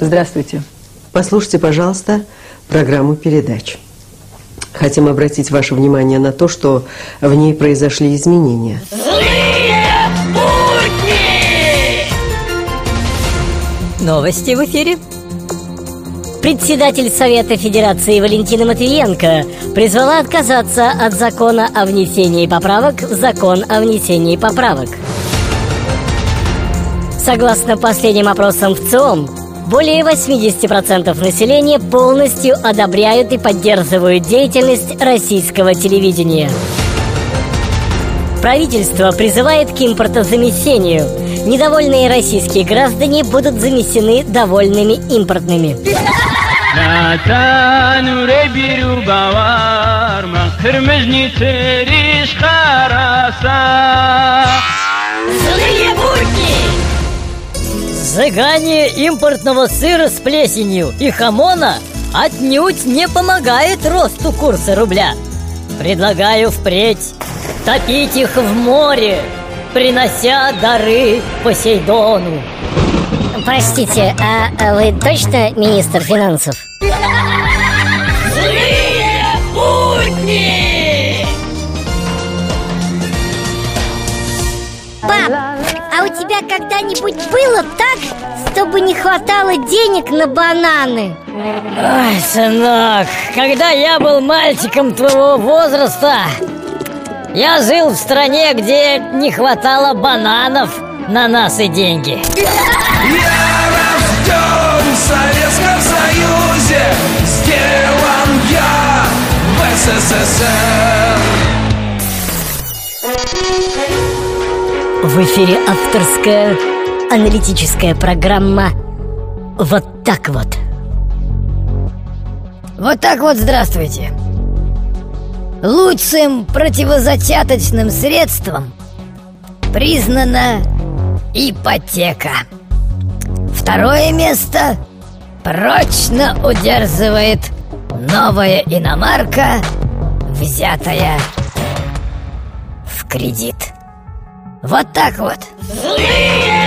Здравствуйте. Послушайте, пожалуйста, программу передач. Хотим обратить ваше внимание на то, что в ней произошли изменения. Злые будни! Новости в эфире. Председатель Совета Федерации Валентина Матвиенко призвала отказаться от закона о внесении поправок в закон о внесении поправок. Согласно последним опросам в ЦИОМ, более 80% населения полностью одобряют и поддерживают деятельность российского телевидения. Правительство призывает к импортозамещению. Недовольные российские граждане будут замесены довольными импортными. Злые будни! Сжигание импортного сыра с плесенью и хамона отнюдь не помогает росту курса рубля. Предлагаю впредь топить их в море, принося дары Посейдону. Простите, а а вы точно министр финансов? Злые будни! Когда-нибудь было так, чтобы не хватало денег на бананы? Ой, сынок, когда я был мальчиком твоего возраста, я жил в стране, где не хватало бананов на нас и деньги. Я рожден в Советском В эфире авторская аналитическая программа «Вот так вот». Вот так вот здравствуйте. Лучшим противозачаточным средством признана ипотека. Второе место прочно удерживает новая иномарка, взятая в кредит. Вот так вот. Злые!